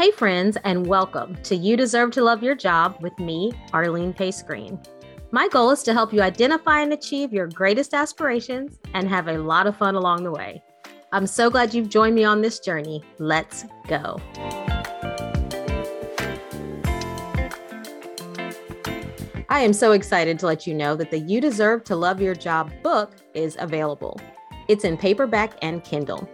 Hey, friends, and welcome to You Deserve to Love Your Job with me, Arlene Pace Green. My goal is to help you identify and achieve your greatest aspirations and have a lot of fun along the way. I'm so glad you've joined me on this journey. Let's go. I am so excited to let you know that the You Deserve to Love Your Job book is available. It's in paperback and Kindle.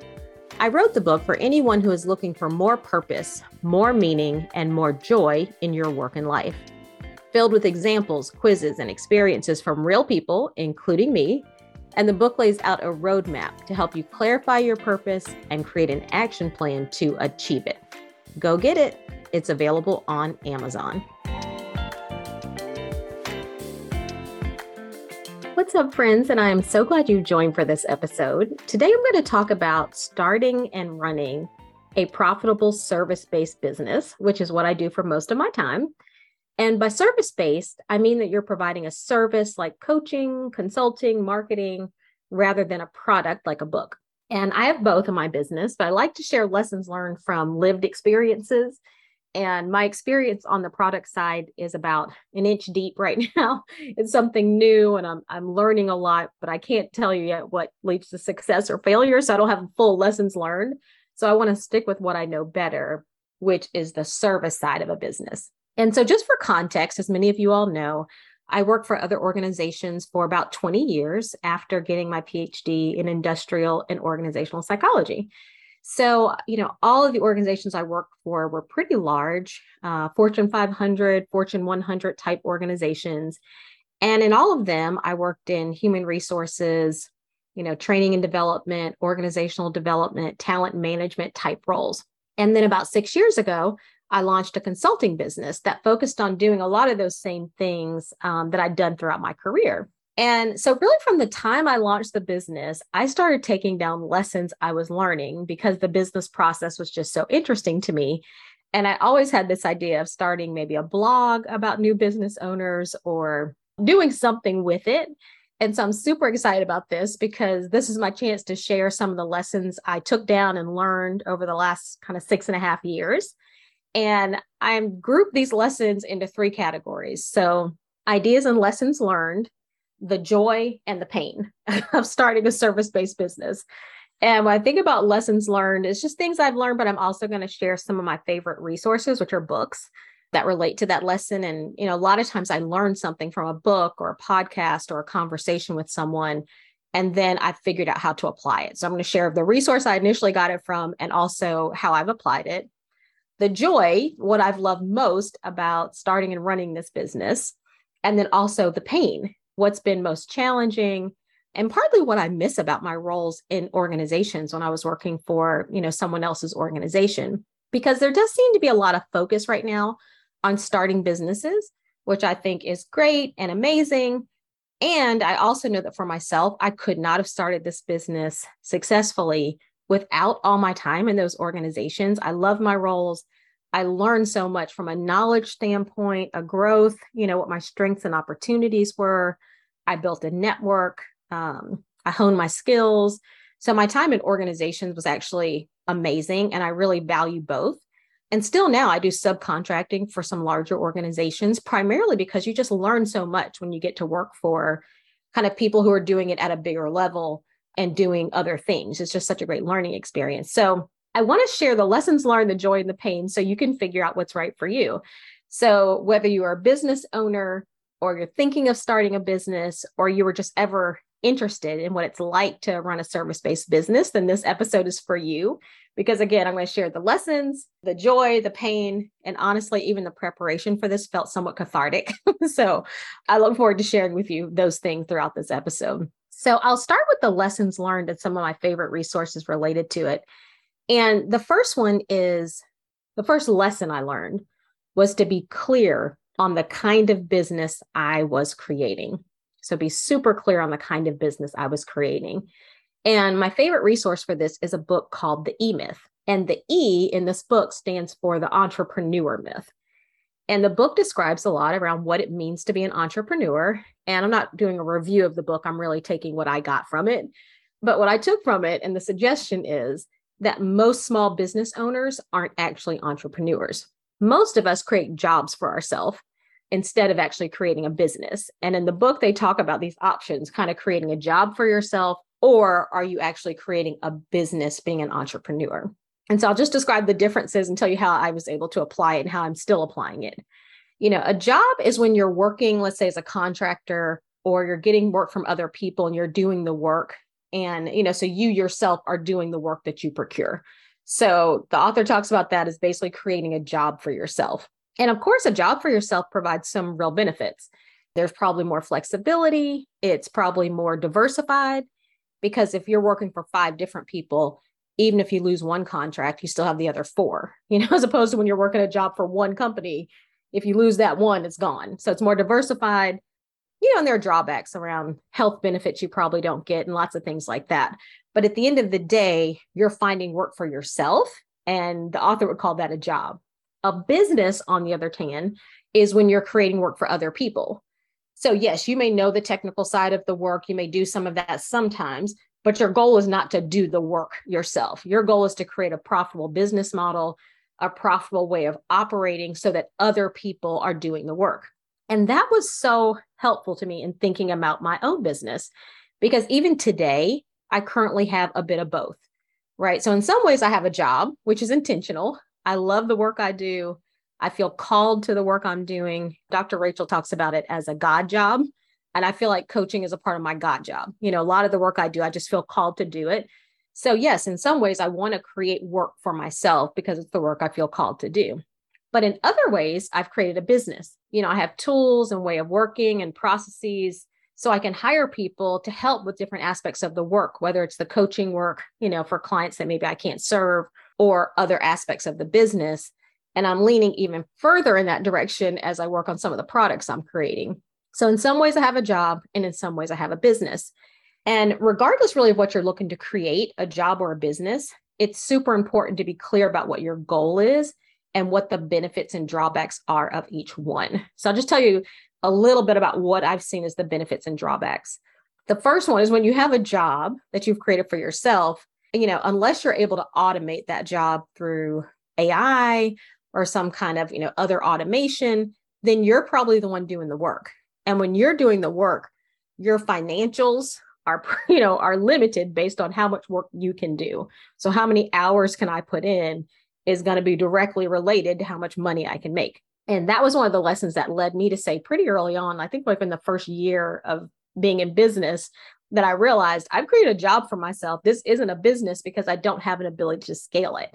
I wrote the book for anyone who is looking for more purpose, more meaning, and more joy in your work and life. Filled with examples, quizzes, and experiences from real people, including me, and the book lays out a roadmap to help you clarify your purpose and create an action plan to achieve it. Go get it. It's available on Amazon. What's up, friends? And I am so glad you joined for this episode. Today, I'm going to talk about starting and running a profitable service based business, which is what I do for most of my time. And by service based, I mean that you're providing a service like coaching, consulting, marketing, rather than a product like a book. And I have both in my business, but I like to share lessons learned from lived experiences and my experience on the product side is about an inch deep right now. it's something new and I'm I'm learning a lot, but I can't tell you yet what leads to success or failure. So I don't have full lessons learned. So I want to stick with what I know better, which is the service side of a business. And so just for context, as many of you all know, I worked for other organizations for about 20 years after getting my PhD in industrial and organizational psychology. So, you know, all of the organizations I worked for were pretty large, uh, Fortune 500, Fortune 100 type organizations. And in all of them, I worked in human resources, you know, training and development, organizational development, talent management type roles. And then about six years ago, I launched a consulting business that focused on doing a lot of those same things um, that I'd done throughout my career. And so, really, from the time I launched the business, I started taking down lessons I was learning because the business process was just so interesting to me. And I always had this idea of starting maybe a blog about new business owners or doing something with it. And so, I'm super excited about this because this is my chance to share some of the lessons I took down and learned over the last kind of six and a half years. And I'm grouped these lessons into three categories. So, ideas and lessons learned the joy and the pain of starting a service based business. And when I think about lessons learned, it's just things I've learned, but I'm also going to share some of my favorite resources, which are books that relate to that lesson. And, you know, a lot of times I learn something from a book or a podcast or a conversation with someone, and then I figured out how to apply it. So I'm going to share the resource I initially got it from and also how I've applied it. The joy, what I've loved most about starting and running this business, and then also the pain what's been most challenging and partly what I miss about my roles in organizations when I was working for, you know, someone else's organization because there does seem to be a lot of focus right now on starting businesses, which I think is great and amazing. And I also know that for myself, I could not have started this business successfully without all my time in those organizations. I love my roles. I learned so much from a knowledge standpoint, a growth, you know, what my strengths and opportunities were. I built a network. Um, I honed my skills. So my time in organizations was actually amazing. And I really value both. And still now I do subcontracting for some larger organizations, primarily because you just learn so much when you get to work for kind of people who are doing it at a bigger level and doing other things. It's just such a great learning experience. So I want to share the lessons learned, the joy and the pain, so you can figure out what's right for you. So, whether you are a business owner or you're thinking of starting a business or you were just ever interested in what it's like to run a service based business, then this episode is for you. Because again, I'm going to share the lessons, the joy, the pain, and honestly, even the preparation for this felt somewhat cathartic. so I look forward to sharing with you those things throughout this episode. So I'll start with the lessons learned and some of my favorite resources related to it. And the first one is the first lesson I learned was to be clear on the kind of business I was creating. So be super clear on the kind of business I was creating. And my favorite resource for this is a book called The E Myth. And the E in this book stands for the entrepreneur myth. And the book describes a lot around what it means to be an entrepreneur. And I'm not doing a review of the book, I'm really taking what I got from it. But what I took from it, and the suggestion is that most small business owners aren't actually entrepreneurs. Most of us create jobs for ourselves instead of actually creating a business. And in the book, they talk about these options kind of creating a job for yourself, or are you actually creating a business being an entrepreneur? And so I'll just describe the differences and tell you how I was able to apply it and how I'm still applying it. You know, a job is when you're working, let's say, as a contractor, or you're getting work from other people and you're doing the work. And, you know, so you yourself are doing the work that you procure. So the author talks about that as basically creating a job for yourself. And of course, a job for yourself provides some real benefits. There's probably more flexibility, it's probably more diversified because if you're working for five different people, even if you lose one contract, you still have the other four, you know, as opposed to when you're working a job for one company, if you lose that one, it's gone. So it's more diversified. You know, and there are drawbacks around health benefits you probably don't get and lots of things like that. But at the end of the day, you're finding work for yourself. And the author would call that a job. A business, on the other hand, is when you're creating work for other people. So, yes, you may know the technical side of the work, you may do some of that sometimes, but your goal is not to do the work yourself. Your goal is to create a profitable business model, a profitable way of operating so that other people are doing the work. And that was so helpful to me in thinking about my own business because even today, I currently have a bit of both, right? So, in some ways, I have a job, which is intentional. I love the work I do. I feel called to the work I'm doing. Dr. Rachel talks about it as a God job. And I feel like coaching is a part of my God job. You know, a lot of the work I do, I just feel called to do it. So, yes, in some ways, I want to create work for myself because it's the work I feel called to do. But in other ways, I've created a business. You know, I have tools and way of working and processes so I can hire people to help with different aspects of the work, whether it's the coaching work, you know, for clients that maybe I can't serve or other aspects of the business. And I'm leaning even further in that direction as I work on some of the products I'm creating. So, in some ways, I have a job, and in some ways, I have a business. And regardless, really, of what you're looking to create, a job or a business, it's super important to be clear about what your goal is and what the benefits and drawbacks are of each one. So, I'll just tell you a little bit about what I've seen as the benefits and drawbacks. The first one is when you have a job that you've created for yourself, you know, unless you're able to automate that job through AI or some kind of, you know, other automation, then you're probably the one doing the work. And when you're doing the work, your financials are, you know, are limited based on how much work you can do. So how many hours can I put in is going to be directly related to how much money I can make. And that was one of the lessons that led me to say pretty early on, I think like in the first year of being in business, that I realized I've created a job for myself. This isn't a business because I don't have an ability to scale it.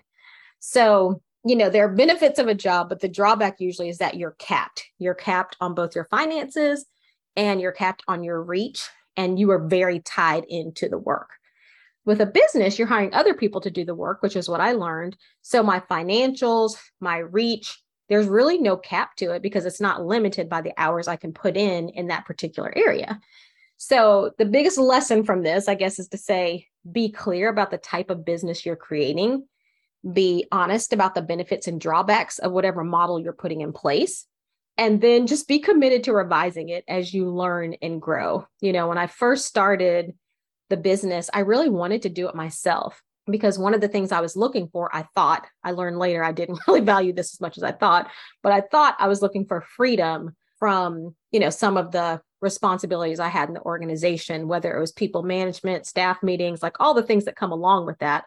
So you know, there are benefits of a job, but the drawback usually is that you're capped. You're capped on both your finances and you're capped on your reach, and you are very tied into the work. With a business, you're hiring other people to do the work, which is what I learned. So, my financials, my reach, there's really no cap to it because it's not limited by the hours I can put in in that particular area. So, the biggest lesson from this, I guess, is to say be clear about the type of business you're creating. Be honest about the benefits and drawbacks of whatever model you're putting in place. And then just be committed to revising it as you learn and grow. You know when i first started the business i really wanted to do it myself because one of the things i was looking for i thought i learned later i didn't really value this as much as i thought but i thought i was looking for freedom from you know some of the responsibilities i had in the organization whether it was people management staff meetings like all the things that come along with that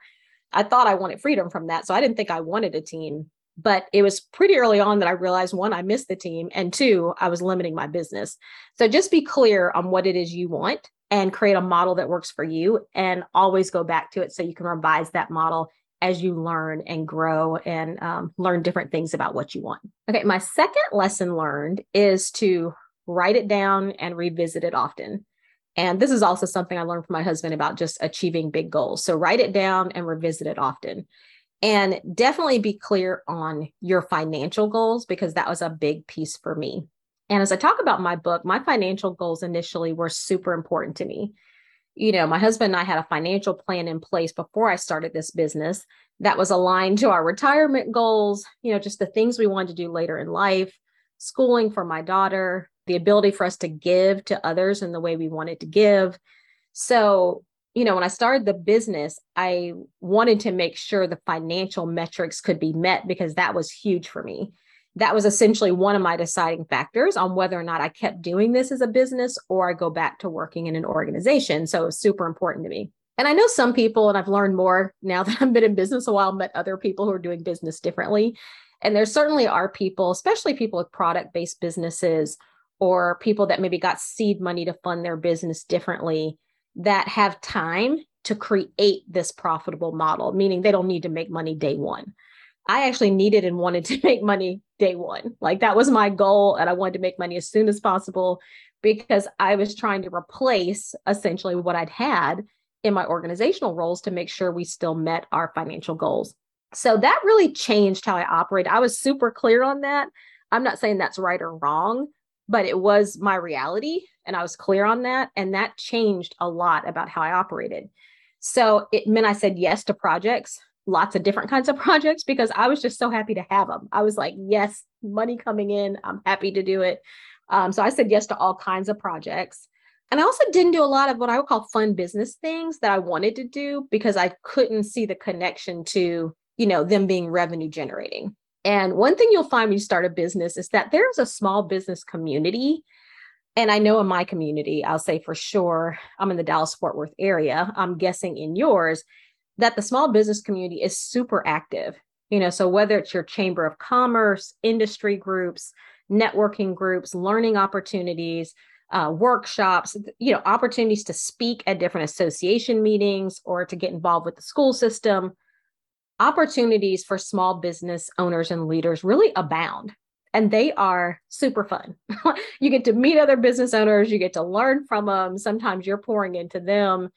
I thought I wanted freedom from that. So I didn't think I wanted a team. But it was pretty early on that I realized one, I missed the team, and two, I was limiting my business. So just be clear on what it is you want and create a model that works for you and always go back to it so you can revise that model as you learn and grow and um, learn different things about what you want. Okay, my second lesson learned is to write it down and revisit it often. And this is also something I learned from my husband about just achieving big goals. So write it down and revisit it often. And definitely be clear on your financial goals because that was a big piece for me. And as I talk about my book, my financial goals initially were super important to me. You know, my husband and I had a financial plan in place before I started this business that was aligned to our retirement goals, you know, just the things we wanted to do later in life, schooling for my daughter, the ability for us to give to others in the way we wanted to give. So you know, when I started the business, I wanted to make sure the financial metrics could be met because that was huge for me. That was essentially one of my deciding factors on whether or not I kept doing this as a business or I go back to working in an organization. So it was super important to me. And I know some people, and I've learned more now that I've been in business a while, met other people who are doing business differently. And there certainly are people, especially people with product based businesses or people that maybe got seed money to fund their business differently that have time to create this profitable model, meaning they don't need to make money day one. I actually needed and wanted to make money day one. Like that was my goal. And I wanted to make money as soon as possible because I was trying to replace essentially what I'd had in my organizational roles to make sure we still met our financial goals. So that really changed how I operate. I was super clear on that. I'm not saying that's right or wrong, but it was my reality and I was clear on that. And that changed a lot about how I operated. So it meant I said yes to projects, lots of different kinds of projects, because I was just so happy to have them. I was like, yes, money coming in. I'm happy to do it. Um, so I said yes to all kinds of projects. And I also didn't do a lot of what I would call fun business things that I wanted to do because I couldn't see the connection to, you know, them being revenue generating. And one thing you'll find when you start a business is that there's a small business community. And I know in my community, I'll say for sure, I'm in the Dallas Fort Worth area. I'm guessing in yours that the small business community is super active. You know, so whether it's your chamber of commerce, industry groups, networking groups, learning opportunities, uh, workshops, you know, opportunities to speak at different association meetings or to get involved with the school system opportunities for small business owners and leaders really abound and they are super fun. you get to meet other business owners, you get to learn from them. Sometimes you're pouring into them.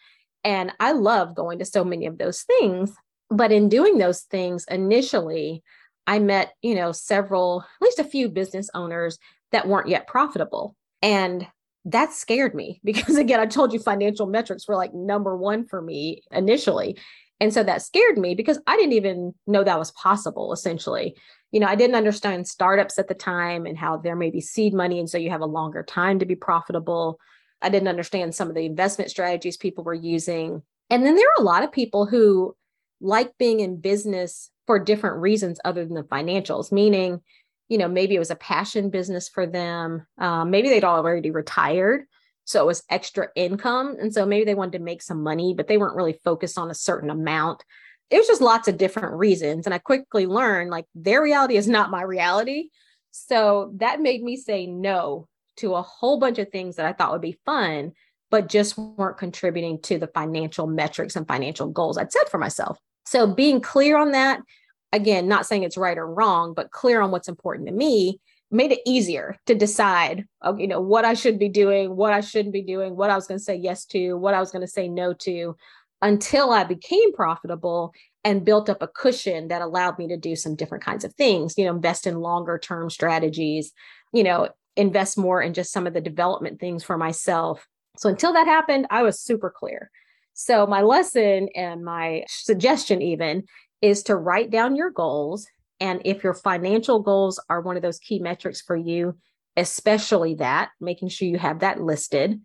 And I love going to so many of those things. But in doing those things initially, I met, you know, several, at least a few business owners that weren't yet profitable. And that scared me because, again, I told you financial metrics were like number one for me initially. And so that scared me because I didn't even know that was possible, essentially. You know, I didn't understand startups at the time and how there may be seed money. And so you have a longer time to be profitable. I didn't understand some of the investment strategies people were using. And then there are a lot of people who like being in business for different reasons other than the financials, meaning, you know, maybe it was a passion business for them. Um, maybe they'd already retired so it was extra income. And so maybe they wanted to make some money, but they weren't really focused on a certain amount. It was just lots of different reasons. And I quickly learned like their reality is not my reality. So that made me say no to a whole bunch of things that I thought would be fun, but just weren't contributing to the financial metrics and financial goals I'd set for myself. So being clear on that, again, not saying it's right or wrong, but clear on what's important to me made it easier to decide uh, you know what i should be doing what i shouldn't be doing what i was going to say yes to what i was going to say no to until i became profitable and built up a cushion that allowed me to do some different kinds of things you know invest in longer term strategies you know invest more in just some of the development things for myself. So until that happened i was super clear. So my lesson and my suggestion even is to write down your goals and if your financial goals are one of those key metrics for you, especially that, making sure you have that listed.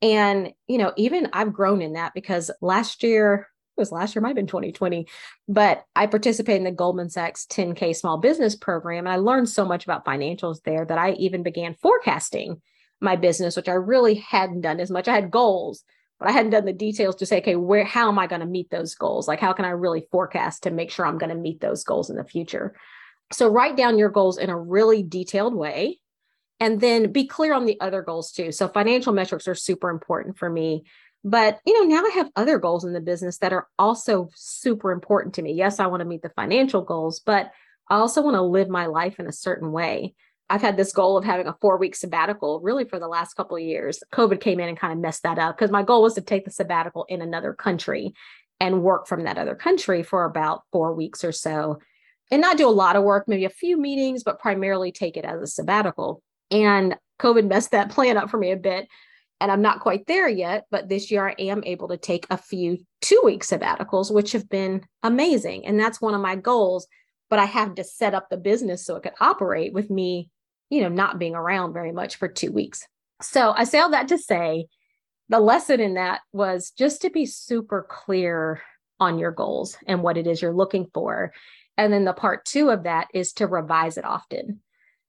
And, you know, even I've grown in that because last year, it was last year, might have been 2020, but I participated in the Goldman Sachs 10K small business program. And I learned so much about financials there that I even began forecasting my business, which I really hadn't done as much. I had goals, but I hadn't done the details to say, okay, where, how am I going to meet those goals? Like, how can I really forecast to make sure I'm going to meet those goals in the future? So, write down your goals in a really detailed way and then be clear on the other goals too. So, financial metrics are super important for me. But, you know, now I have other goals in the business that are also super important to me. Yes, I want to meet the financial goals, but I also want to live my life in a certain way. I've had this goal of having a four week sabbatical really for the last couple of years. COVID came in and kind of messed that up because my goal was to take the sabbatical in another country and work from that other country for about four weeks or so and not do a lot of work, maybe a few meetings, but primarily take it as a sabbatical. And COVID messed that plan up for me a bit. And I'm not quite there yet, but this year I am able to take a few two week sabbaticals, which have been amazing. And that's one of my goals. But I have to set up the business so it could operate with me you know, not being around very much for two weeks. So I say all that to say the lesson in that was just to be super clear on your goals and what it is you're looking for. And then the part two of that is to revise it often.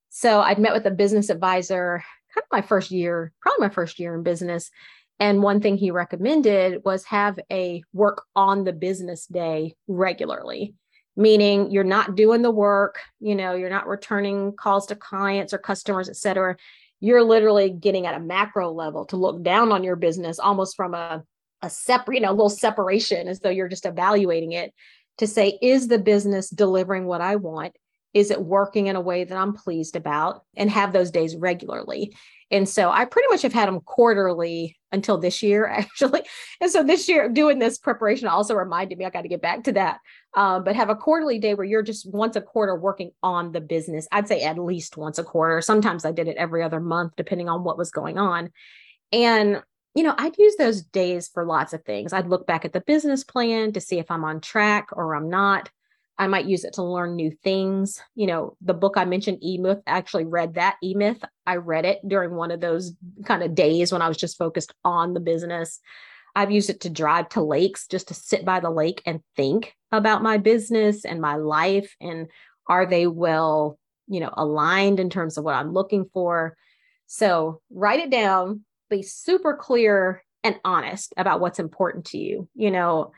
So I'd met with a business advisor kind of my first year, probably my first year in business. And one thing he recommended was have a work on the business day regularly, meaning you're not doing the work, you know, you're not returning calls to clients or customers, et cetera. You're literally getting at a macro level to look down on your business almost from a, a separate, you know, a little separation as though you're just evaluating it to say, is the business delivering what I want? Is it working in a way that I'm pleased about? And have those days regularly. And so I pretty much have had them quarterly until this year, actually. And so this year, doing this preparation also reminded me I got to get back to that. Um, but have a quarterly day where you're just once a quarter working on the business. I'd say at least once a quarter. Sometimes I did it every other month, depending on what was going on. And you know, I'd use those days for lots of things. I'd look back at the business plan to see if I'm on track or I'm not. I might use it to learn new things. You know, the book I mentioned, E Myth, actually read that E Myth. I read it during one of those kind of days when I was just focused on the business. I've used it to drive to lakes just to sit by the lake and think about my business and my life and are they well, you know, aligned in terms of what I'm looking for. So write it down, be super clear and honest about what's important to you. You know,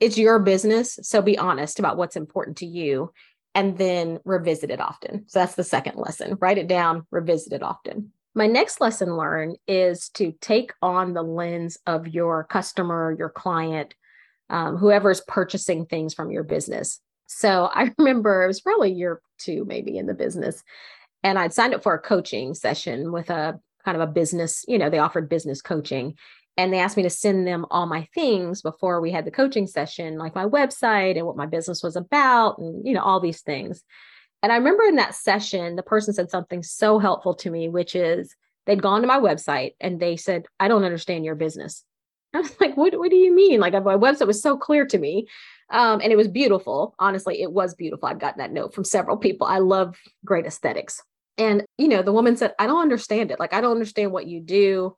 it's your business. So be honest about what's important to you and then revisit it often. So that's the second lesson. Write it down, revisit it often. My next lesson learned is to take on the lens of your customer, your client, um, whoever's purchasing things from your business. So I remember it was probably year two, maybe in the business, and I'd signed up for a coaching session with a kind of a business, you know, they offered business coaching and they asked me to send them all my things before we had the coaching session like my website and what my business was about and you know all these things. And i remember in that session the person said something so helpful to me which is they'd gone to my website and they said i don't understand your business. I was like what, what do you mean? Like my website was so clear to me. Um, and it was beautiful. Honestly it was beautiful. I've gotten that note from several people. I love great aesthetics. And you know the woman said i don't understand it. Like i don't understand what you do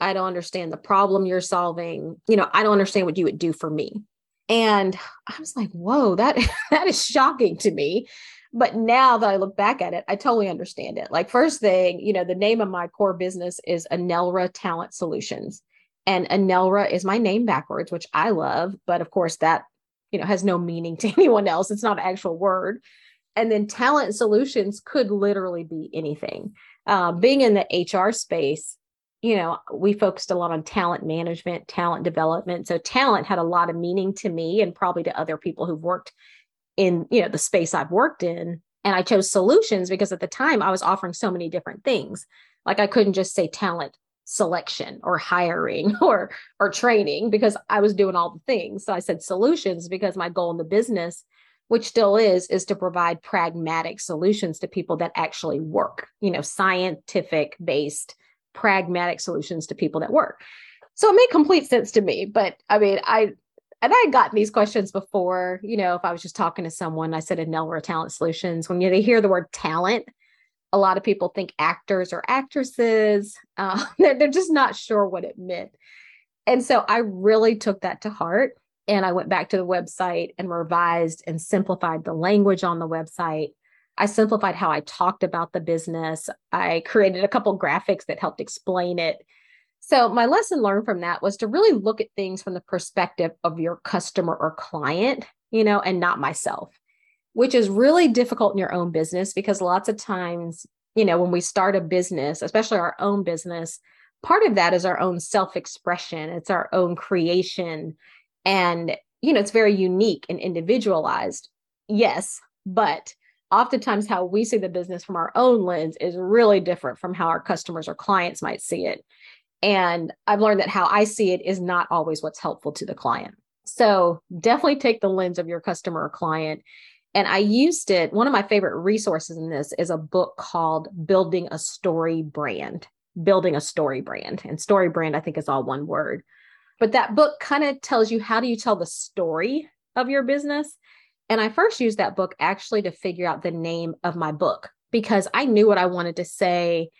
I don't understand the problem you're solving. You know, I don't understand what you would do for me. And I was like, whoa, that that is shocking to me. But now that I look back at it, I totally understand it. Like first thing, you know, the name of my core business is Enelra Talent Solutions. And Enelra is my name backwards, which I love, but of course that, you know, has no meaning to anyone else. It's not an actual word. And then talent solutions could literally be anything. Uh, being in the HR space, you know, we focused a lot on talent management, talent development. So talent had a lot of meaning to me and probably to other people who've worked in, you know, the space I've worked in. And I chose solutions because at the time I was offering so many different things. Like I couldn't just say talent selection or hiring or or training because I was doing all the things. So I said solutions because my goal in the business which still is is to provide pragmatic solutions to people that actually work, you know, scientific based pragmatic solutions to people that work. So it made complete sense to me. But I mean, I and I had gotten these questions before. You know, if I was just talking to someone, I said Enelra Talent Solutions. When you, they hear the word talent, a lot of people think actors or actresses. Uh, they're, they're just not sure what it meant. And so I really took that to heart. And I went back to the website and revised and simplified the language on the website I simplified how I talked about the business. I created a couple graphics that helped explain it. So, my lesson learned from that was to really look at things from the perspective of your customer or client, you know, and not myself, which is really difficult in your own business because lots of times, you know, when we start a business, especially our own business, part of that is our own self expression, it's our own creation. And, you know, it's very unique and individualized. Yes, but oftentimes how we see the business from our own lens is really different from how our customers or clients might see it. And I've learned that how I see it is not always what's helpful to the client. So definitely take the lens of your customer or client. And I used it. One of my favorite resources in this is a book called Building a Story Brand. Building a Story Brand. And story brand, I think, is all one word. But that book kind of tells you how do you tell the story of your business and I first used that book actually to figure out the name of my book because I knew what I wanted to say.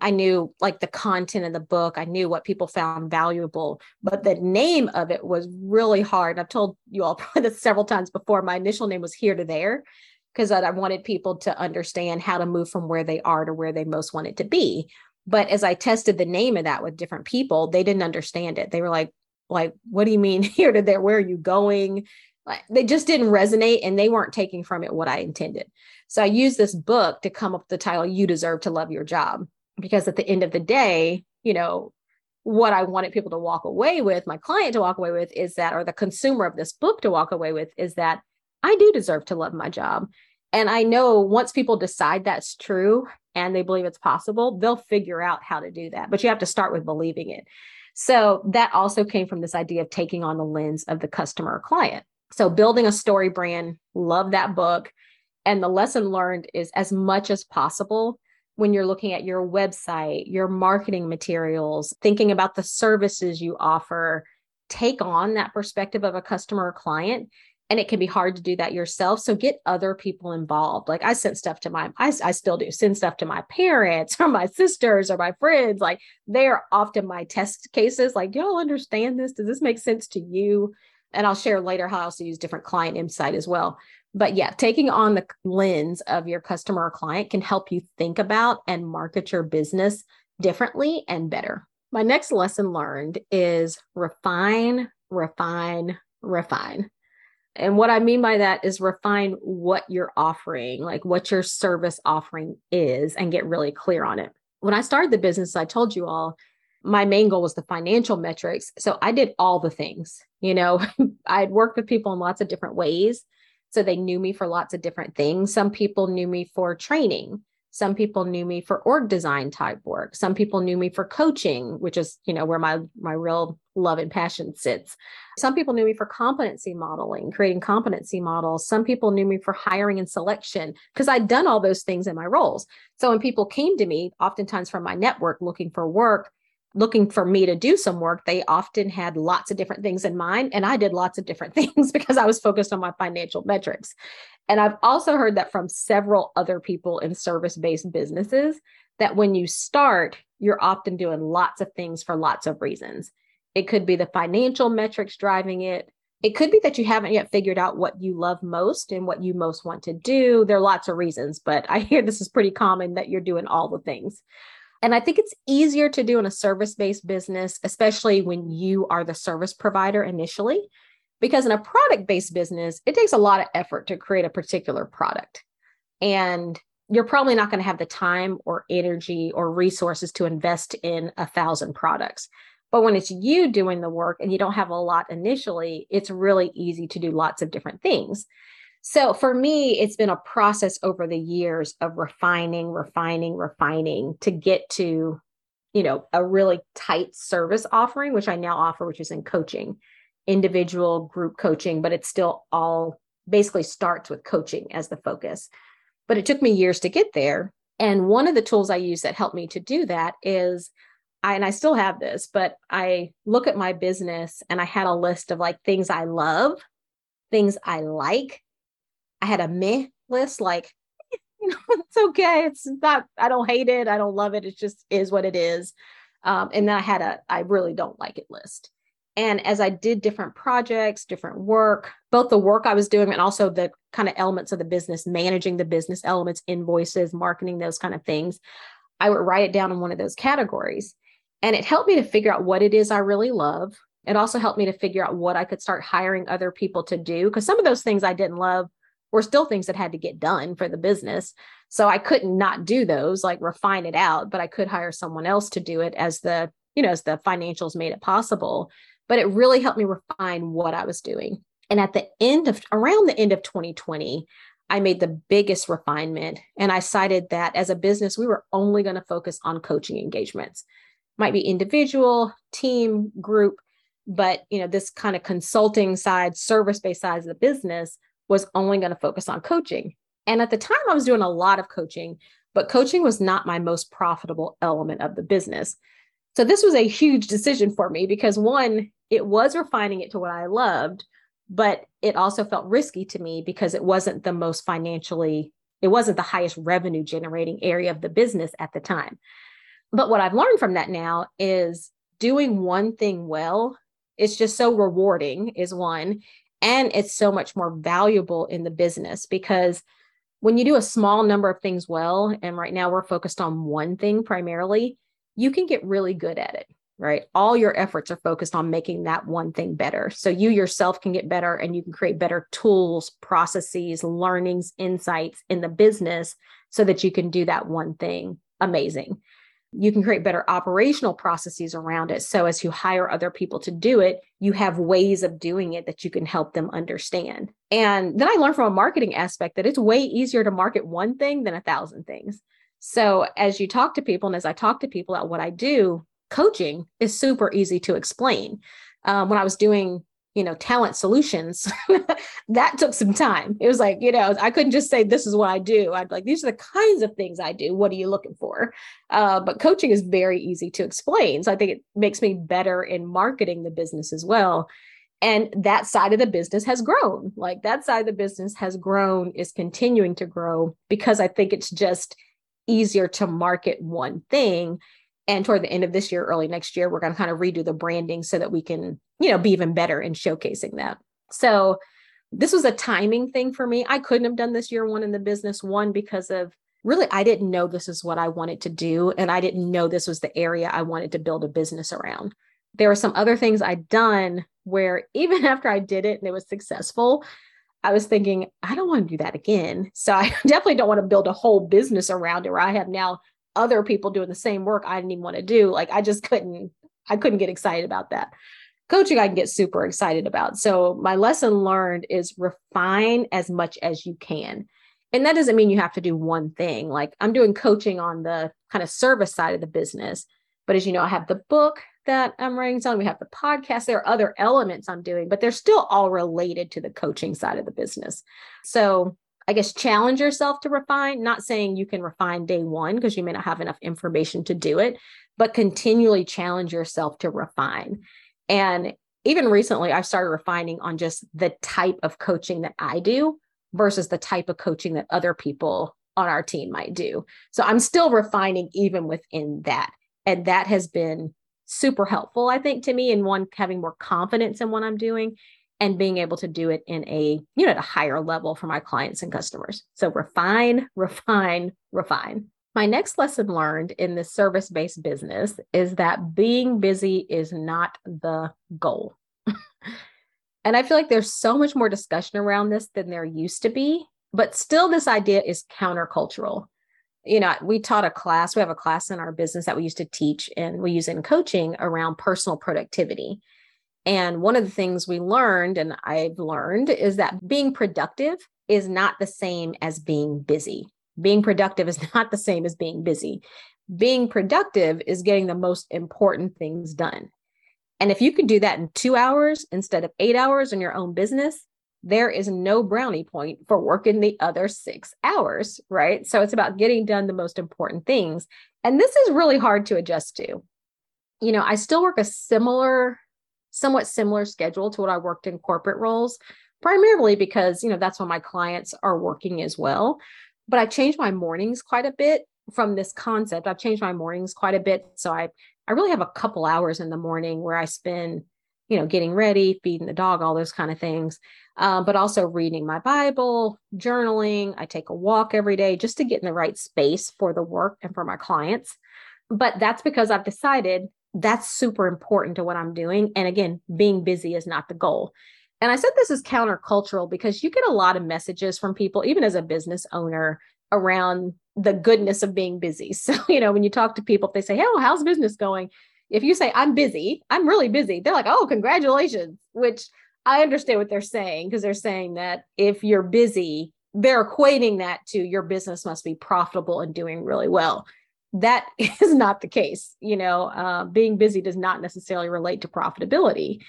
I knew like the content of the book. I knew what people found valuable, but the name of it was really hard. I've told you all probably this several times before. My initial name was Here to There because I wanted people to understand how to move from where they are to where they most wanted to be. But as I tested the name of that with different people, they didn't understand it. They were like, like, what do you mean here to there? Where are you going? Like, they just didn't resonate and they weren't taking from it what I intended. So I used this book to come up with the title, You Deserve to Love Your Job. Because at the end of the day, you know, what I wanted people to walk away with, my client to walk away with, is that, or the consumer of this book to walk away with, is that I do deserve to love my job. And I know once people decide that's true and they believe it's possible, they'll figure out how to do that. But you have to start with believing it. So that also came from this idea of taking on the lens of the customer or client. So building a story brand, love that book. And the lesson learned is as much as possible when you're looking at your website, your marketing materials, thinking about the services you offer, take on that perspective of a customer or client. And it can be hard to do that yourself. So get other people involved. Like i sent stuff to my I, I still do send stuff to my parents or my sisters or my friends. Like they're often my test cases. Like y'all understand this? Does this make sense to you and i'll share later how i also use different client insight as well but yeah taking on the lens of your customer or client can help you think about and market your business differently and better my next lesson learned is refine refine refine and what I mean by that is refine what you're offering, like what your service offering is, and get really clear on it. When I started the business, I told you all, my main goal was the financial metrics. So I did all the things. You know, I'd worked with people in lots of different ways. So they knew me for lots of different things. Some people knew me for training. Some people knew me for org design type work. Some people knew me for coaching, which is, you know, where my my real love and passion sits. Some people knew me for competency modeling, creating competency models. Some people knew me for hiring and selection because I'd done all those things in my roles. So when people came to me, oftentimes from my network looking for work, looking for me to do some work, they often had lots of different things in mind. And I did lots of different things because I was focused on my financial metrics. And I've also heard that from several other people in service based businesses that when you start, you're often doing lots of things for lots of reasons. It could be the financial metrics driving it. It could be that you haven't yet figured out what you love most and what you most want to do. There are lots of reasons, but I hear this is pretty common that you're doing all the things. And I think it's easier to do in a service based business, especially when you are the service provider initially, because in a product based business, it takes a lot of effort to create a particular product. And you're probably not going to have the time or energy or resources to invest in a thousand products. But when it's you doing the work and you don't have a lot initially, it's really easy to do lots of different things. So for me, it's been a process over the years of refining, refining, refining to get to, you know, a really tight service offering, which I now offer, which is in coaching, individual group coaching, but it's still all basically starts with coaching as the focus. But it took me years to get there. And one of the tools I use that helped me to do that is I, and I still have this, but I look at my business and I had a list of like things I love, things I like, I had a meh list, like, you know, it's okay. It's not, I don't hate it. I don't love it. It just is what it is. Um, and then I had a, I really don't like it list. And as I did different projects, different work, both the work I was doing and also the kind of elements of the business, managing the business elements, invoices, marketing, those kind of things, I would write it down in one of those categories. And it helped me to figure out what it is I really love. It also helped me to figure out what I could start hiring other people to do. Because some of those things I didn't love were still things that had to get done for the business. So I couldn't not do those, like refine it out, but I could hire someone else to do it as the, you know, as the financials made it possible. But it really helped me refine what I was doing. And at the end of around the end of 2020, I made the biggest refinement. And I cited that as a business, we were only going to focus on coaching engagements. Might be individual, team, group, but you know, this kind of consulting side, service-based side of the business was only going to focus on coaching. And at the time, I was doing a lot of coaching, but coaching was not my most profitable element of the business. So this was a huge decision for me because one, it was refining it to what I loved, but it also felt risky to me because it wasn't the most financially, it wasn't the highest revenue generating area of the business at the time. But what I've learned from that now is doing one thing well, it's just so rewarding, is one. And it's so much more valuable in the business because when you do a small number of things well, and right now we're focused on one thing primarily, you can get really good at it, right? All your efforts are focused on making that one thing better. So you yourself can get better and you can create better tools, processes, learnings, insights in the business so that you can do that one thing amazing. You can create better operational processes around it. So as you hire other people to do it, you have ways of doing it that you can help them understand. And then I learned from a marketing aspect that it's way easier to market one thing than a thousand things. So as you talk to people, and as I talk to people about what I do, coaching is super easy to explain. Um, when I was doing, you know, talent solutions, that took some time. It was like, you know, I couldn't just say this is what I do. I'd like these are the kinds of things I do. What are you looking for? Uh, but coaching is very easy to explain. So I think it makes me better in marketing the business as well and that side of the business has grown like that side of the business has grown is continuing to grow because i think it's just easier to market one thing and toward the end of this year early next year we're going to kind of redo the branding so that we can you know be even better in showcasing that so this was a timing thing for me i couldn't have done this year one in the business one because of really i didn't know this is what i wanted to do and i didn't know this was the area i wanted to build a business around there were some other things i'd done where even after i did it and it was successful I was thinking, I don't want to do that again. So I definitely don't want to build a whole business around it where I have now other people doing the same work I didn't even want to do. Like I just couldn't, I couldn't get excited about that. Coaching, I can get super excited about. So my lesson learned is refine as much as you can. And that doesn't mean you have to do one thing. Like I'm doing coaching on the kind of service side of the business. But as you know, I have the book, that I'm writing on. We have the podcast. There are other elements I'm doing, but they're still all related to the coaching side of the business. So I guess challenge yourself to refine, not saying you can refine day one because you may not have enough information to do it, but continually challenge yourself to refine. And even recently, I've started refining on just the type of coaching that I do versus the type of coaching that other people on our team might do. So I'm still refining even within that. And that has been super helpful, I think, to me, in one having more confidence in what I'm doing and being able to do it in a, you know, at a higher level for my clients and customers. So refine, refine, refine. My next lesson learned in this service based business is that being busy is not the goal. and I feel like there's so much more discussion around this than there used to be, but still, this idea is countercultural you know, we taught a class, we have a class in our business that we used to teach and we use in coaching around personal productivity. And one of the things we learned, and I've learned, is that being productive is not the same as being busy. Being productive is not the same as being busy. Being productive is getting the most important things done. And if you can do that in two hours instead of eight hours in your own business, there is no brownie point for working the other six hours, right? So it's about getting done the most important things. And this is really hard to adjust to. You know, I still work a similar, somewhat similar schedule to what I worked in corporate roles, primarily because, you know, that's when my clients are working as well. But I changed my mornings quite a bit from this concept. I've changed my mornings quite a bit. So I, I really have a couple hours in the morning where I spend you know, getting ready, feeding the dog, all those kind of things. Um, but also reading my Bible, journaling. I take a walk every day just to get in the right space for the work and for my clients. But that's because I've decided that's super important to what I'm doing. And again, being busy is not the goal. And I said this is countercultural because you get a lot of messages from people, even as a business owner, around the goodness of being busy. So, you know, when you talk to people, if they say, Hey, well, how's business going? if you say i'm busy i'm really busy they're like oh congratulations which i understand what they're saying because they're saying that if you're busy they're equating that to your business must be profitable and doing really well that is not the case you know uh, being busy does not necessarily relate to profitability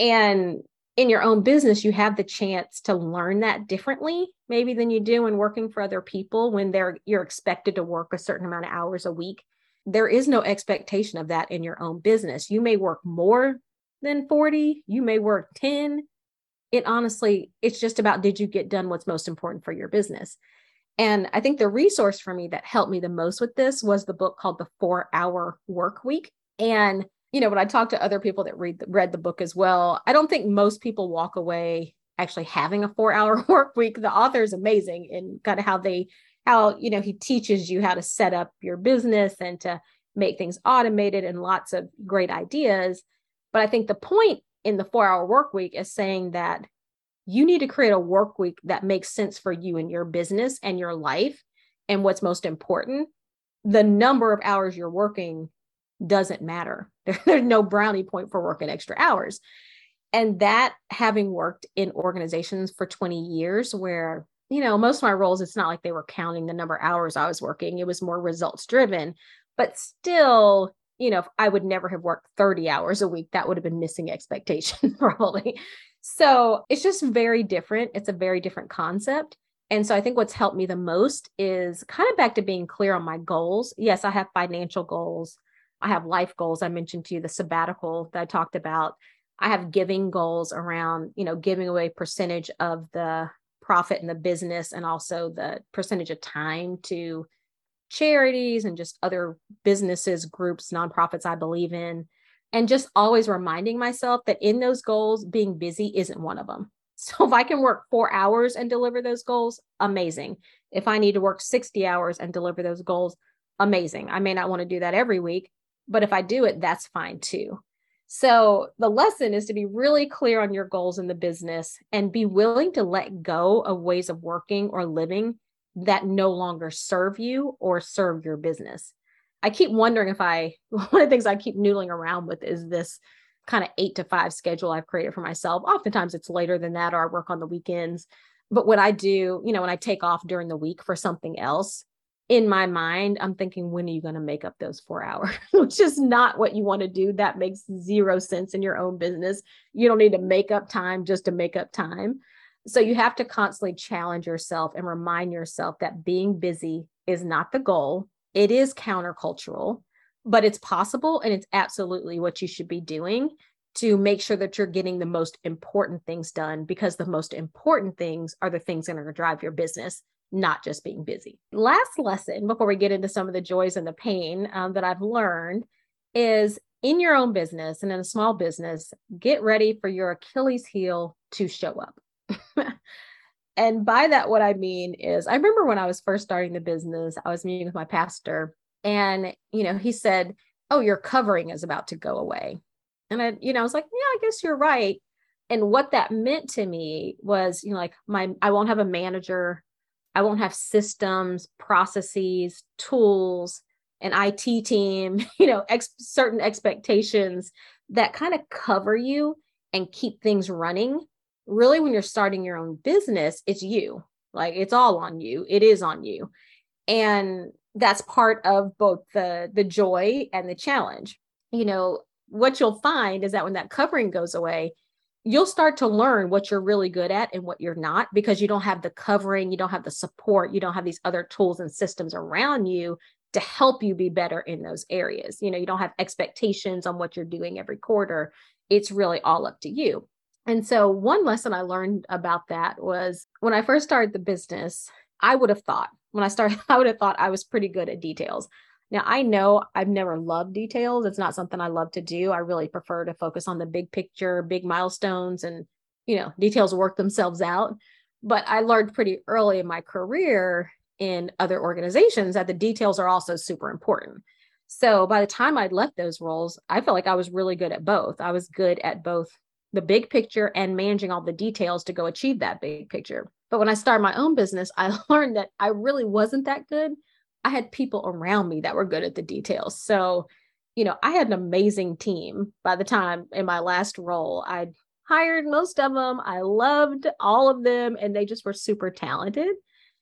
and in your own business you have the chance to learn that differently maybe than you do in working for other people when they're you're expected to work a certain amount of hours a week there is no expectation of that in your own business. You may work more than 40, you may work 10. It honestly, it's just about did you get done what's most important for your business? And I think the resource for me that helped me the most with this was the book called The Four Hour Work Week. And, you know, when I talk to other people that read read the book as well, I don't think most people walk away actually having a four hour work week. The author is amazing in kind of how they, how, you know, he teaches you how to set up your business and to make things automated and lots of great ideas. But I think the point in the four hour work week is saying that you need to create a work week that makes sense for you and your business and your life. And what's most important, the number of hours you're working doesn't matter. there's no brownie point for working extra hours. And that having worked in organizations for 20 years, where, you know, most of my roles, it's not like they were counting the number of hours I was working, it was more results driven. But still, you know, I would never have worked 30 hours a week, that would have been missing expectation, probably. So it's just very different. It's a very different concept. And so I think what's helped me the most is kind of back to being clear on my goals. Yes, I have financial goals. I have life goals. I mentioned to you the sabbatical that I talked about. I have giving goals around, you know, giving away percentage of the profit in the business and also the percentage of time to charities and just other businesses, groups, nonprofits I believe in. And just always reminding myself that in those goals, being busy isn't one of them. So if I can work four hours and deliver those goals, amazing. If I need to work 60 hours and deliver those goals, amazing. I may not want to do that every week, but if I do it, that's fine too. So the lesson is to be really clear on your goals in the business and be willing to let go of ways of working or living that no longer serve you or serve your business. I keep wondering if I, one of the things I keep noodling around with is this kind of eight to five schedule I've created for myself. Oftentimes it's later than that, or I work on the weekends. But what I do, you know, when I take off during the week for something else, in my mind, I'm thinking, when are you going to make up those four hours? Which is not what you want to do. That makes zero sense in your own business. You don't need to make up time just to make up time. So you have to constantly challenge yourself and remind yourself that being busy is not the goal. It is countercultural, but it's possible and it's absolutely what you should be doing to make sure that you're getting the most important things done because the most important things are the things that are going to drive your business not just being busy. Last lesson before we get into some of the joys and the pain um, that I've learned is in your own business and in a small business, get ready for your Achilles heel to show up. and by that, what I mean is, I remember when I was first starting the business, I was meeting with my pastor, and you know, he said, "Oh, your covering is about to go away," and I, you know, I was like, "Yeah, I guess you're right." And what that meant to me was, you know, like my, I won't have a manager I won't have systems, processes, tools, an IT team, you know, ex- certain expectations that kind of cover you and keep things running. Really, when you're starting your own business, it's you. Like it's all on you. It is on you. And that's part of both the the joy and the challenge. You know, what you'll find is that when that covering goes away, you'll start to learn what you're really good at and what you're not because you don't have the covering, you don't have the support, you don't have these other tools and systems around you to help you be better in those areas. You know, you don't have expectations on what you're doing every quarter. It's really all up to you. And so, one lesson I learned about that was when I first started the business, I would have thought, when I started, I would have thought I was pretty good at details. Now, I know I've never loved details. It's not something I love to do. I really prefer to focus on the big picture, big milestones, and, you know, details work themselves out. But I learned pretty early in my career in other organizations that the details are also super important. So by the time I'd left those roles, I felt like I was really good at both. I was good at both the big picture and managing all the details to go achieve that big picture. But when I started my own business, I learned that I really wasn't that good I had people around me that were good at the details. So, you know, I had an amazing team by the time in my last role. I hired most of them. I loved all of them and they just were super talented.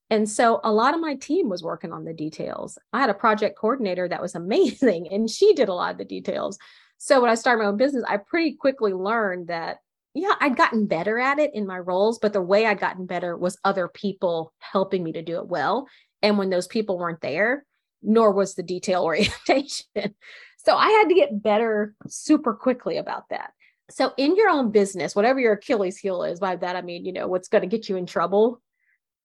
And so a lot of my team was working on the details. I had a project coordinator that was amazing and she did a lot of the details. So when I started my own business, I pretty quickly learned that yeah, I'd gotten better at it in my roles, but the way I'd gotten better was other people helping me to do it well and when those people weren't there nor was the detail orientation so i had to get better super quickly about that so in your own business whatever your achilles heel is by that i mean you know what's going to get you in trouble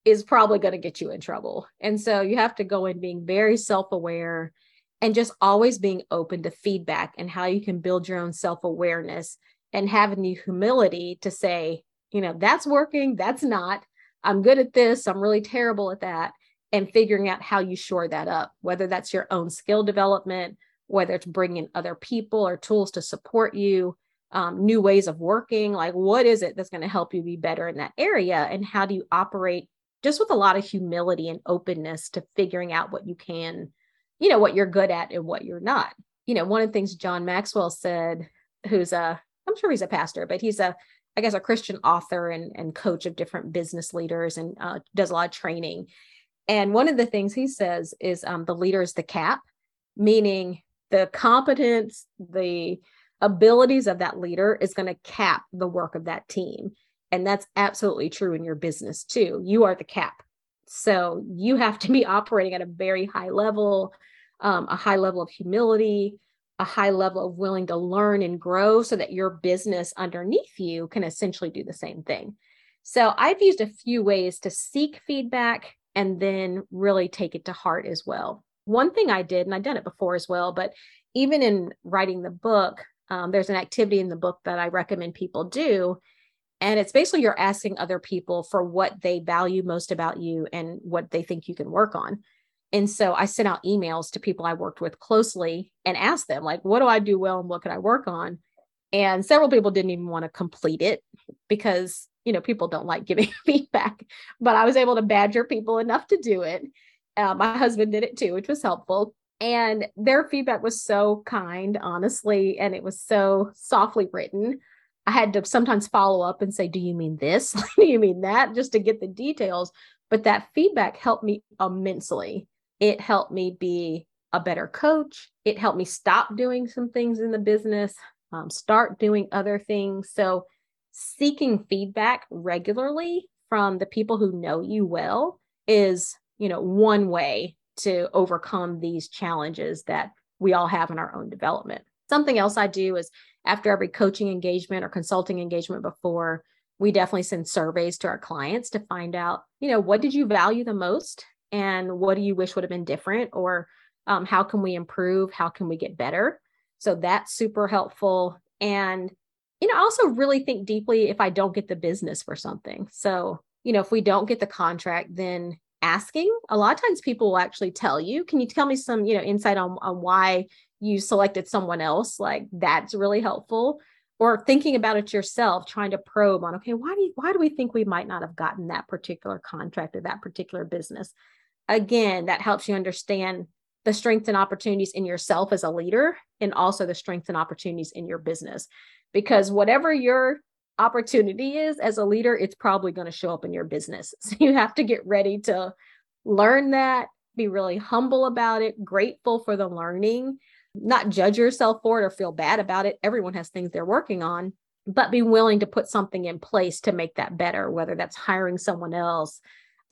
is probably going to get you in trouble. And so you have to go in being very self aware and just always being open to feedback and how you can build your own self awareness and having the humility to say, you know, that's working, that's not. I'm good at this, I'm really terrible at that. And figuring out how you shore that up, whether that's your own skill development, whether it's bringing other people or tools to support you, um, new ways of working. Like, what is it that's going to help you be better in that area? And how do you operate just with a lot of humility and openness to figuring out what you can, you know, what you're good at and what you're not. You know, one of the things John Maxwell said, who's a, I'm sure he's a pastor, but he's a, I guess, a Christian author and, and coach of different business leaders and uh, does a lot of training. And one of the things he says is um, the leader is the cap, meaning the competence, the abilities of that leader is going to cap the work of that team. And that's absolutely true in your business too. You are the cap. So you have to be operating at a very high level, um, a high level of humility, a high level of willing to learn and grow so that your business underneath you can essentially do the same thing. So I've used a few ways to seek feedback and then really take it to heart as well. One thing I did, and I've done it before as well, but even in writing the book, um, there's an activity in the book that I recommend people do and it's basically you're asking other people for what they value most about you and what they think you can work on. And so I sent out emails to people I worked with closely and asked them, like, what do I do well and what could I work on? And several people didn't even want to complete it because, you know, people don't like giving feedback. But I was able to badger people enough to do it. Uh, my husband did it too, which was helpful. And their feedback was so kind, honestly, and it was so softly written I had to sometimes follow up and say, Do you mean this? do you mean that? Just to get the details. But that feedback helped me immensely. It helped me be a better coach. It helped me stop doing some things in the business, um, start doing other things. So, seeking feedback regularly from the people who know you well is, you know, one way to overcome these challenges that we all have in our own development. Something else I do is after every coaching engagement or consulting engagement before, we definitely send surveys to our clients to find out, you know, what did you value the most and what do you wish would have been different or um, how can we improve? How can we get better? So that's super helpful. And, you know, I also really think deeply if I don't get the business for something. So, you know, if we don't get the contract, then asking a lot of times people will actually tell you can you tell me some you know insight on, on why you selected someone else? Like that's really helpful. Or thinking about it yourself trying to probe on okay why do you, why do we think we might not have gotten that particular contract or that particular business? Again that helps you understand the strengths and opportunities in yourself as a leader and also the strengths and opportunities in your business because whatever your opportunity is as a leader it's probably going to show up in your business so you have to get ready to learn that be really humble about it grateful for the learning not judge yourself for it or feel bad about it. Everyone has things they're working on, but be willing to put something in place to make that better, whether that's hiring someone else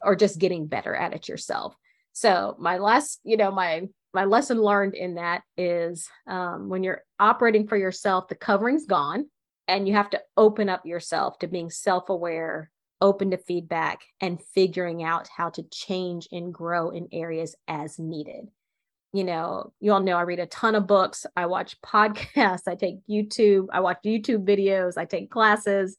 or just getting better at it yourself. So my last, you know, my my lesson learned in that is um, when you're operating for yourself, the covering's gone, and you have to open up yourself to being self-aware, open to feedback, and figuring out how to change and grow in areas as needed you know, you all know I read a ton of books. I watch podcasts. I take YouTube. I watch YouTube videos. I take classes.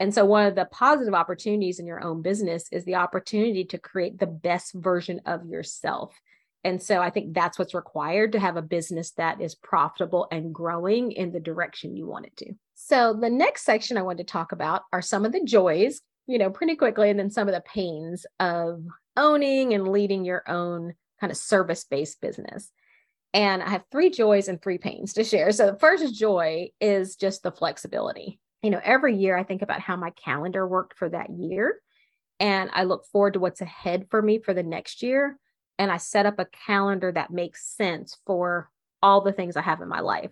And so, one of the positive opportunities in your own business is the opportunity to create the best version of yourself. And so, I think that's what's required to have a business that is profitable and growing in the direction you want it to. So, the next section I want to talk about are some of the joys, you know, pretty quickly, and then some of the pains of owning and leading your own kind of service based business. And I have three joys and three pains to share. So the first joy is just the flexibility. You know, every year I think about how my calendar worked for that year and I look forward to what's ahead for me for the next year. And I set up a calendar that makes sense for all the things I have in my life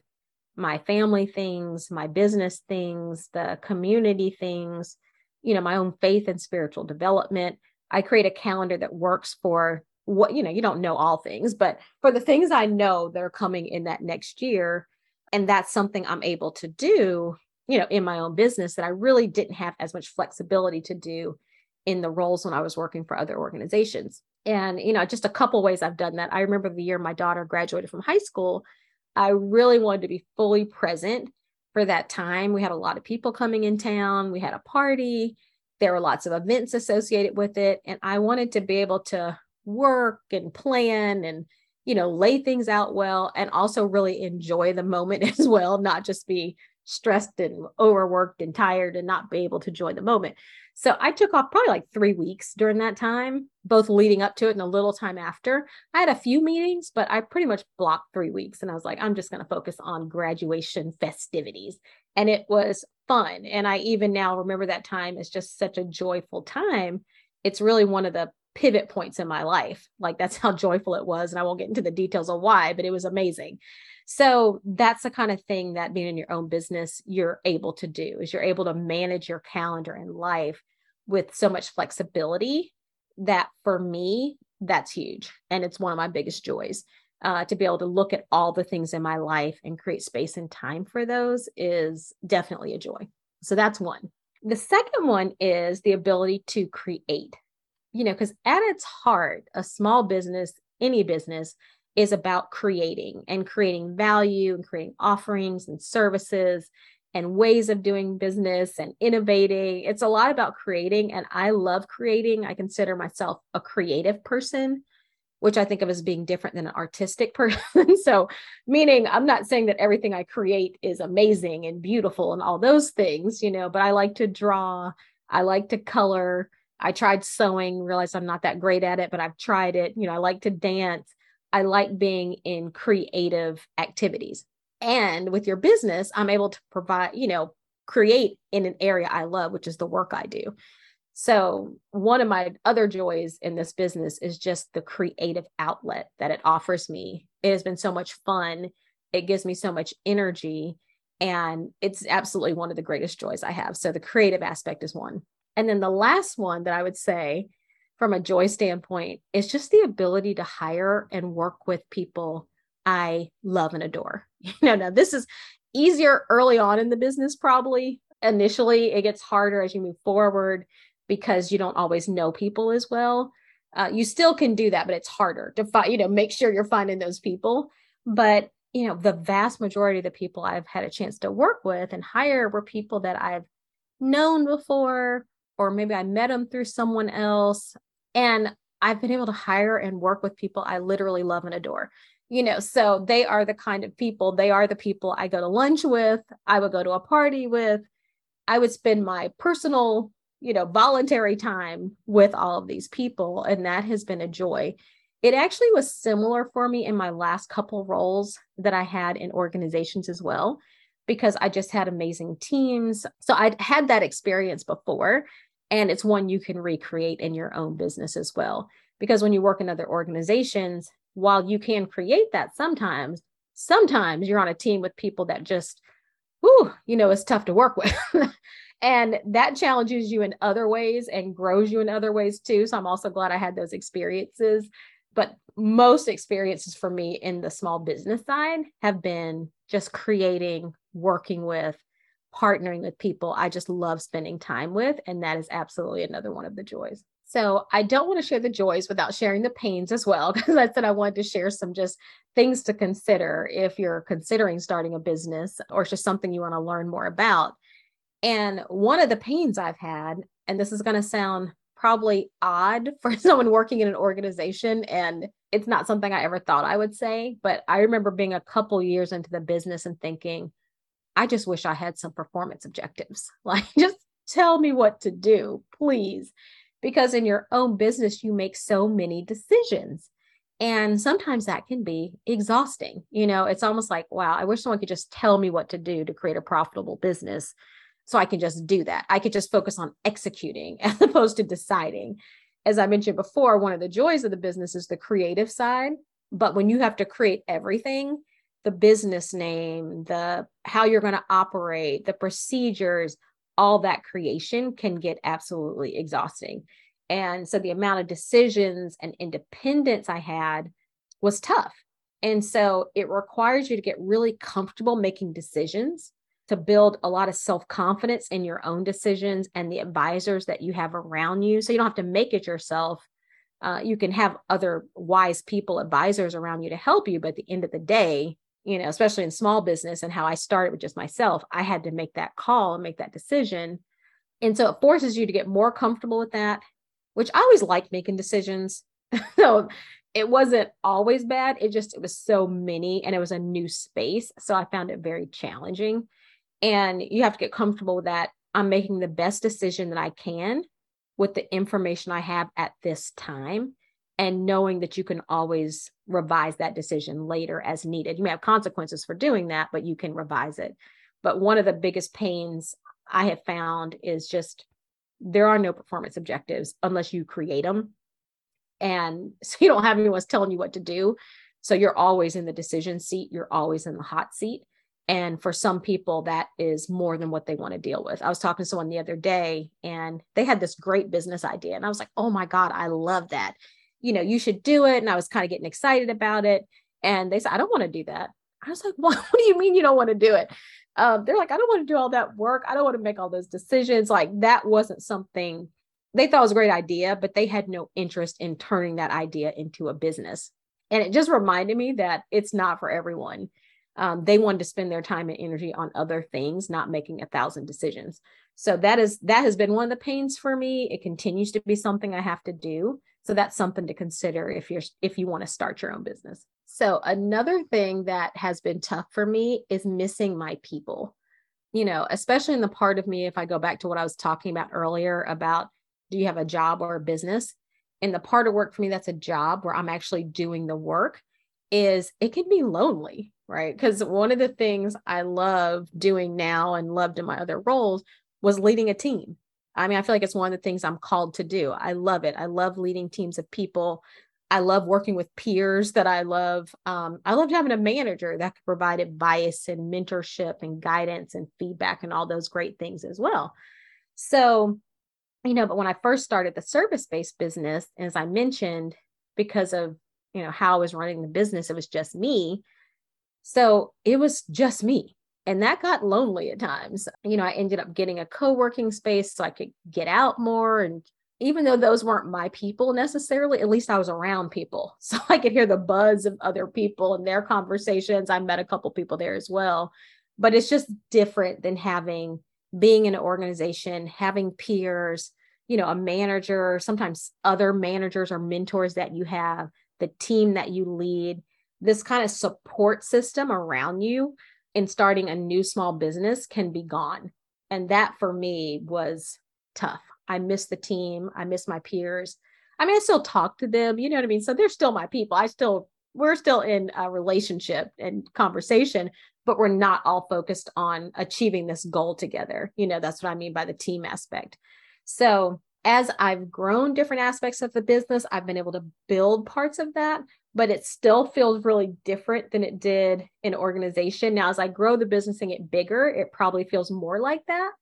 my family things, my business things, the community things, you know, my own faith and spiritual development. I create a calendar that works for what you know you don't know all things but for the things i know that are coming in that next year and that's something i'm able to do you know in my own business that i really didn't have as much flexibility to do in the roles when I was working for other organizations. And, you know, just a couple ways I've done that. I remember the year my daughter graduated from high school, I really wanted to be fully present for that time. We had a lot of people coming in town, we had a party, there were lots of events associated with it. And I wanted to be able to work and plan and, you know, lay things out well and also really enjoy the moment as well, not just be stressed and overworked and tired and not be able to enjoy the moment. So I took off probably like three weeks during that time, both leading up to it and a little time after. I had a few meetings, but I pretty much blocked three weeks. And I was like, I'm just going to focus on graduation festivities. And it was fun. And I even now remember that time as just such a joyful time. It's really one of the pivot points in my life. Like that's how joyful it was. And I won't get into the details of why, but it was amazing. So that's the kind of thing that being in your own business, you're able to do is you're able to manage your calendar and life with so much flexibility that for me, that's huge. And it's one of my biggest joys. Uh, to be able to look at all the things in my life and create space and time for those is definitely a joy. So that's one. The second one is the ability to create, you know, because at its heart, a small business, any business, is about creating and creating value and creating offerings and services and ways of doing business and innovating. It's a lot about creating, and I love creating. I consider myself a creative person, which I think of as being different than an artistic person. so, meaning I'm not saying that everything I create is amazing and beautiful and all those things, you know, but I like to draw, I like to color. I tried sewing, realized I'm not that great at it, but I've tried it. You know, I like to dance. I like being in creative activities. And with your business, I'm able to provide, you know, create in an area I love, which is the work I do. So, one of my other joys in this business is just the creative outlet that it offers me. It has been so much fun. It gives me so much energy. And it's absolutely one of the greatest joys I have. So, the creative aspect is one. And then the last one that I would say from a joy standpoint is just the ability to hire and work with people I love and adore. You know, now this is easier early on in the business, probably. Initially, it gets harder as you move forward because you don't always know people as well. Uh, you still can do that, but it's harder to find, you know, make sure you're finding those people. But, you know, the vast majority of the people I've had a chance to work with and hire were people that I've known before, or maybe I met them through someone else. And I've been able to hire and work with people I literally love and adore. You know, so they are the kind of people, they are the people I go to lunch with, I would go to a party with, I would spend my personal, you know, voluntary time with all of these people. And that has been a joy. It actually was similar for me in my last couple roles that I had in organizations as well, because I just had amazing teams. So I'd had that experience before and it's one you can recreate in your own business as well. Because when you work in other organizations while you can create that sometimes sometimes you're on a team with people that just whew, you know it's tough to work with. And that challenges you in other ways and grows you in other ways too. So i'm also glad i had those experiences. But most experiences for me in the small business side have been just creating working with partnering with people I just love spending time with. And that is absolutely another one of the joys. So I don't want to share the joys without sharing the pains as well, because I said I wanted to share some just things to consider if you're considering starting a business or it's just something you want to learn more about. And one of the pains I've had, and this is going to sound probably odd for someone working in an organization and it's not something I ever thought I would say, but I remember being a couple years into the business and thinking, I just wish I had some performance objectives. Like, just tell me what to do, please. Because in your own business, you make so many decisions. And sometimes that can be exhausting. You know, it's almost like, wow, I wish someone could just tell me what to do to create a profitable business so I can just do that. I could just focus on executing as opposed to deciding. As I mentioned before, one of the joys of the business is the creative side. But when you have to create everything, the business name, the how you're going to operate, the procedures, all that creation can get absolutely exhausting. And so the amount of decisions and independence I had was tough. And so it requires you to get really comfortable making decisions to build a lot of self confidence in your own decisions and the advisors that you have around you. So you don't have to make it yourself. Uh, you can have other wise people, advisors around you to help you. But at the end of the day, you know, especially in small business and how I started with just myself, I had to make that call and make that decision. And so it forces you to get more comfortable with that, which I always liked making decisions. so it wasn't always bad. It just, it was so many and it was a new space. So I found it very challenging. And you have to get comfortable with that. I'm making the best decision that I can with the information I have at this time and knowing that you can always revise that decision later as needed. You may have consequences for doing that, but you can revise it. But one of the biggest pains I have found is just there are no performance objectives unless you create them. And so you don't have anyone telling you what to do. So you're always in the decision seat, you're always in the hot seat. And for some people, that is more than what they want to deal with. I was talking to someone the other day and they had this great business idea. And I was like, oh my God, I love that you know, you should do it. And I was kind of getting excited about it. And they said, I don't want to do that. I was like, what, what do you mean you don't want to do it? Um, they're like, I don't want to do all that work. I don't want to make all those decisions. Like that wasn't something they thought was a great idea, but they had no interest in turning that idea into a business. And it just reminded me that it's not for everyone. Um, they wanted to spend their time and energy on other things, not making a thousand decisions. So that is that has been one of the pains for me. It continues to be something I have to do. So that's something to consider if you're if you want to start your own business. So another thing that has been tough for me is missing my people. You know, especially in the part of me if I go back to what I was talking about earlier about do you have a job or a business? And the part of work for me that's a job where I'm actually doing the work is it can be lonely, right? Because one of the things I love doing now and loved in my other roles was leading a team I mean, I feel like it's one of the things I'm called to do. I love it. I love leading teams of people. I love working with peers that I love. Um, I loved having a manager that could provide advice and mentorship and guidance and feedback and all those great things as well. So, you know, but when I first started the service based business, as I mentioned, because of, you know, how I was running the business, it was just me. So it was just me and that got lonely at times. You know i ended up getting a co-working space so i could get out more and even though those weren't my people necessarily at least i was around people. So i could hear the buzz of other people and their conversations. I met a couple people there as well. But it's just different than having being in an organization having peers you know a manager sometimes other managers or mentors that you have the team that you lead this kind of support system around you in starting a new small business can be gone. And that for me was tough. I miss the team, I miss my peers. I mean, I still talk to them, you know what I mean? So they're still my people. I still, we're still in a relationship and conversation, but we're not all focused on achieving this goal together. You know, that's what I mean by the team aspect. So as I've grown different aspects of the business, I've been able to build parts of that, but it still feels really different than it did in organization. Now, as I grow the business and get bigger, it probably feels more like that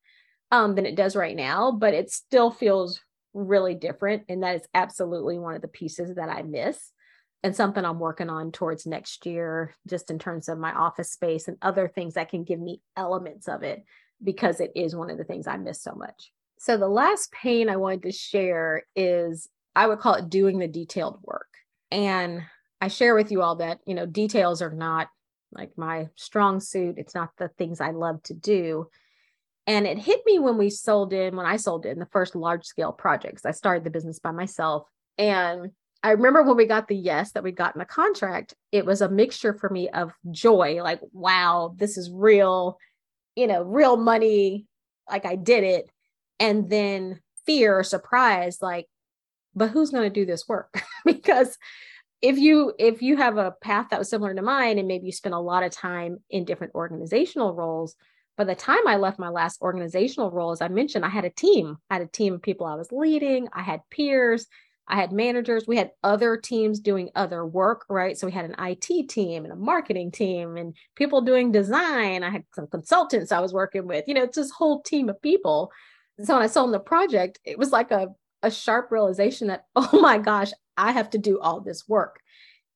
um, than it does right now, but it still feels really different. And that is absolutely one of the pieces that I miss and something I'm working on towards next year, just in terms of my office space and other things that can give me elements of it because it is one of the things I miss so much. So, the last pain I wanted to share is I would call it doing the detailed work. And I share with you all that, you know, details are not like my strong suit. It's not the things I love to do. And it hit me when we sold in, when I sold in the first large scale projects. I started the business by myself. And I remember when we got the yes that we got in the contract, it was a mixture for me of joy, like, wow, this is real, you know, real money. Like I did it. And then fear or surprise, like, but who's going to do this work? because if you if you have a path that was similar to mine and maybe you spent a lot of time in different organizational roles by the time i left my last organizational role as i mentioned i had a team. I had a team of people i was leading. I had peers. I had managers. We had other teams doing other work right? So we had an it team and a marketing team and people doing design. I had some consultants i was working with you know it's this whole team of people so when i sold the project it was like a a sharp realization that oh my gosh I have to do all this work.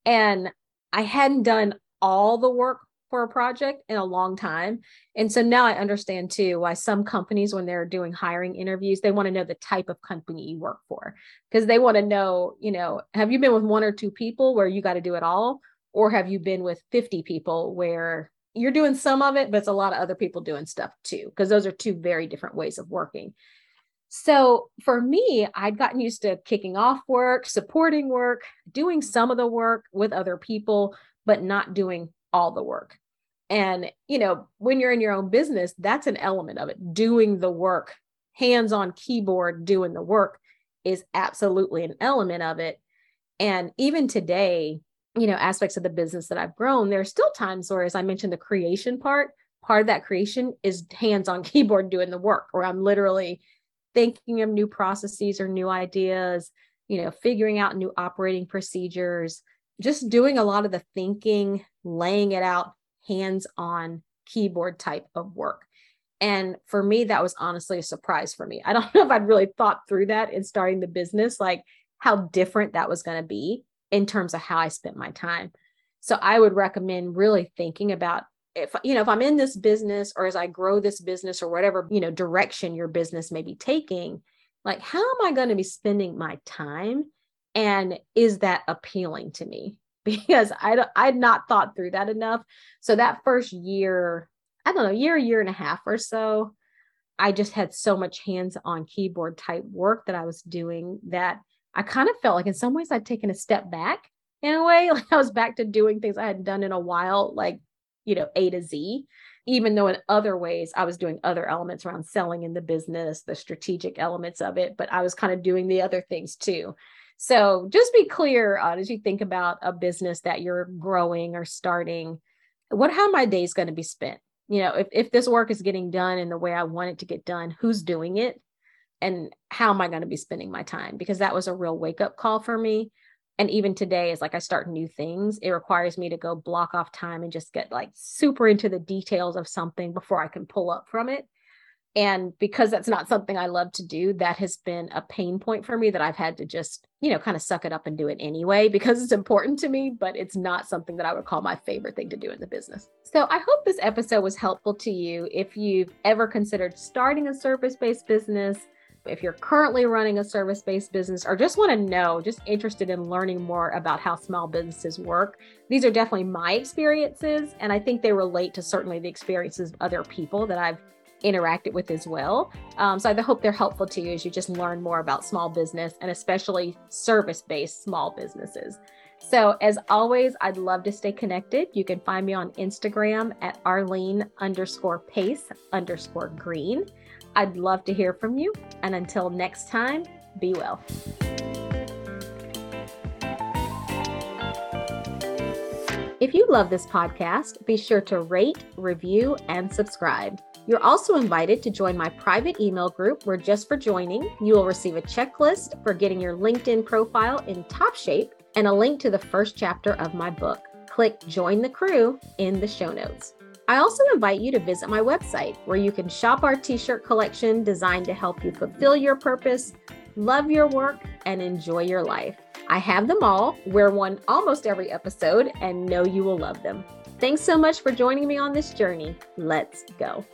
And I hadn't done all the work for a project in a long time. And so now I understand too why some companies, when they're doing hiring interviews, they want to know the type of company you work for because they want to know, you know, have you been with one or two people where you got to do it all? Or have you been with 50 people where you're doing some of it, but it's a lot of other people doing stuff too? Because those are two very different ways of working. So for me, I'd gotten used to kicking off work, supporting work, doing some of the work with other people, but not doing all the work. And, you know, when you're in your own business, that's an element of it. Doing the work, hands on keyboard, doing the work is absolutely an element of it. And even today, you know, aspects of the business that I've grown, there are still times where, as I mentioned, the creation part, part of that creation is hands on keyboard doing the work, where I'm literally thinking of new processes or new ideas, you know, figuring out new operating procedures, just doing a lot of the thinking, laying it out, hands on keyboard type of work. And for me, that was honestly a surprise for me. I don't know if I'd really thought through that in starting the business, like how different that was going to be in terms of how I spent my time. So I would recommend really thinking about if you know if i'm in this business or as i grow this business or whatever you know direction your business may be taking like how am i going to be spending my time? And is that appealing to me? Because i i'd not thought through that enough. So that first year i don't know year year and a half or so i just had so much hands on keyboard type work that i was doing that i kind of felt like in some ways i'd taken a step back in a way like i was back to doing things i hadn't done in a while like you know, A to Z, even though in other ways I was doing other elements around selling in the business, the strategic elements of it, but I was kind of doing the other things too. So just be clear uh, as you think about a business that you're growing or starting, what how my days going to be spent? You know, if, if this work is getting done in the way I want it to get done, who's doing it? And how am I going to be spending my time? Because that was a real wake up call for me. And even today as like i start new things it requires me to go block off time and just get like super into the details of something before i can pull up from it. And because that's not something i love to do that has been a pain point for me that i've had to just you know kind of suck it up and do it anyway because it's important to me but it's not something that i would call my favorite thing to do in the business. So i hope this episode was helpful to you. If you've ever considered starting a service-based business if you're currently running a service based business or just want to know, just interested in learning more about how small businesses work, these are definitely my experiences. And I think they relate to certainly the experiences of other people that I've interacted with as well. Um, so I hope they're helpful to you as you just learn more about small business and especially service based small businesses. So, as always, I'd love to stay connected. You can find me on Instagram at Arlene underscore pace underscore green. I'd love to hear from you. And until next time, be well. If you love this podcast, be sure to rate, review, and subscribe. You're also invited to join my private email group where just for joining, you will receive a checklist for getting your LinkedIn profile in top shape and a link to the first chapter of my book. Click Join the Crew in the show notes. I also invite you to visit my website where you can shop our t shirt collection designed to help you fulfill your purpose, love your work, and enjoy your life. I have them all, wear one almost every episode, and know you will love them. Thanks so much for joining me on this journey. Let's go.